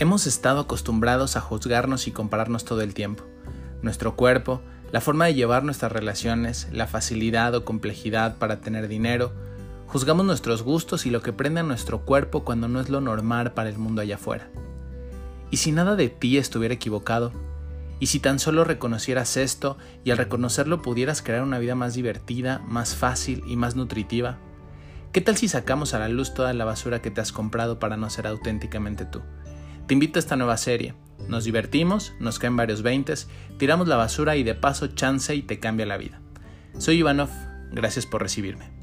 Hemos estado acostumbrados a juzgarnos y compararnos todo el tiempo. Nuestro cuerpo, la forma de llevar nuestras relaciones, la facilidad o complejidad para tener dinero, juzgamos nuestros gustos y lo que prende a nuestro cuerpo cuando no es lo normal para el mundo allá afuera. ¿Y si nada de ti estuviera equivocado? ¿Y si tan solo reconocieras esto y al reconocerlo pudieras crear una vida más divertida, más fácil y más nutritiva? ¿Qué tal si sacamos a la luz toda la basura que te has comprado para no ser auténticamente tú? Te invito a esta nueva serie. Nos divertimos, nos caen varios veintes, tiramos la basura y de paso chance y te cambia la vida. Soy Ivanov, gracias por recibirme.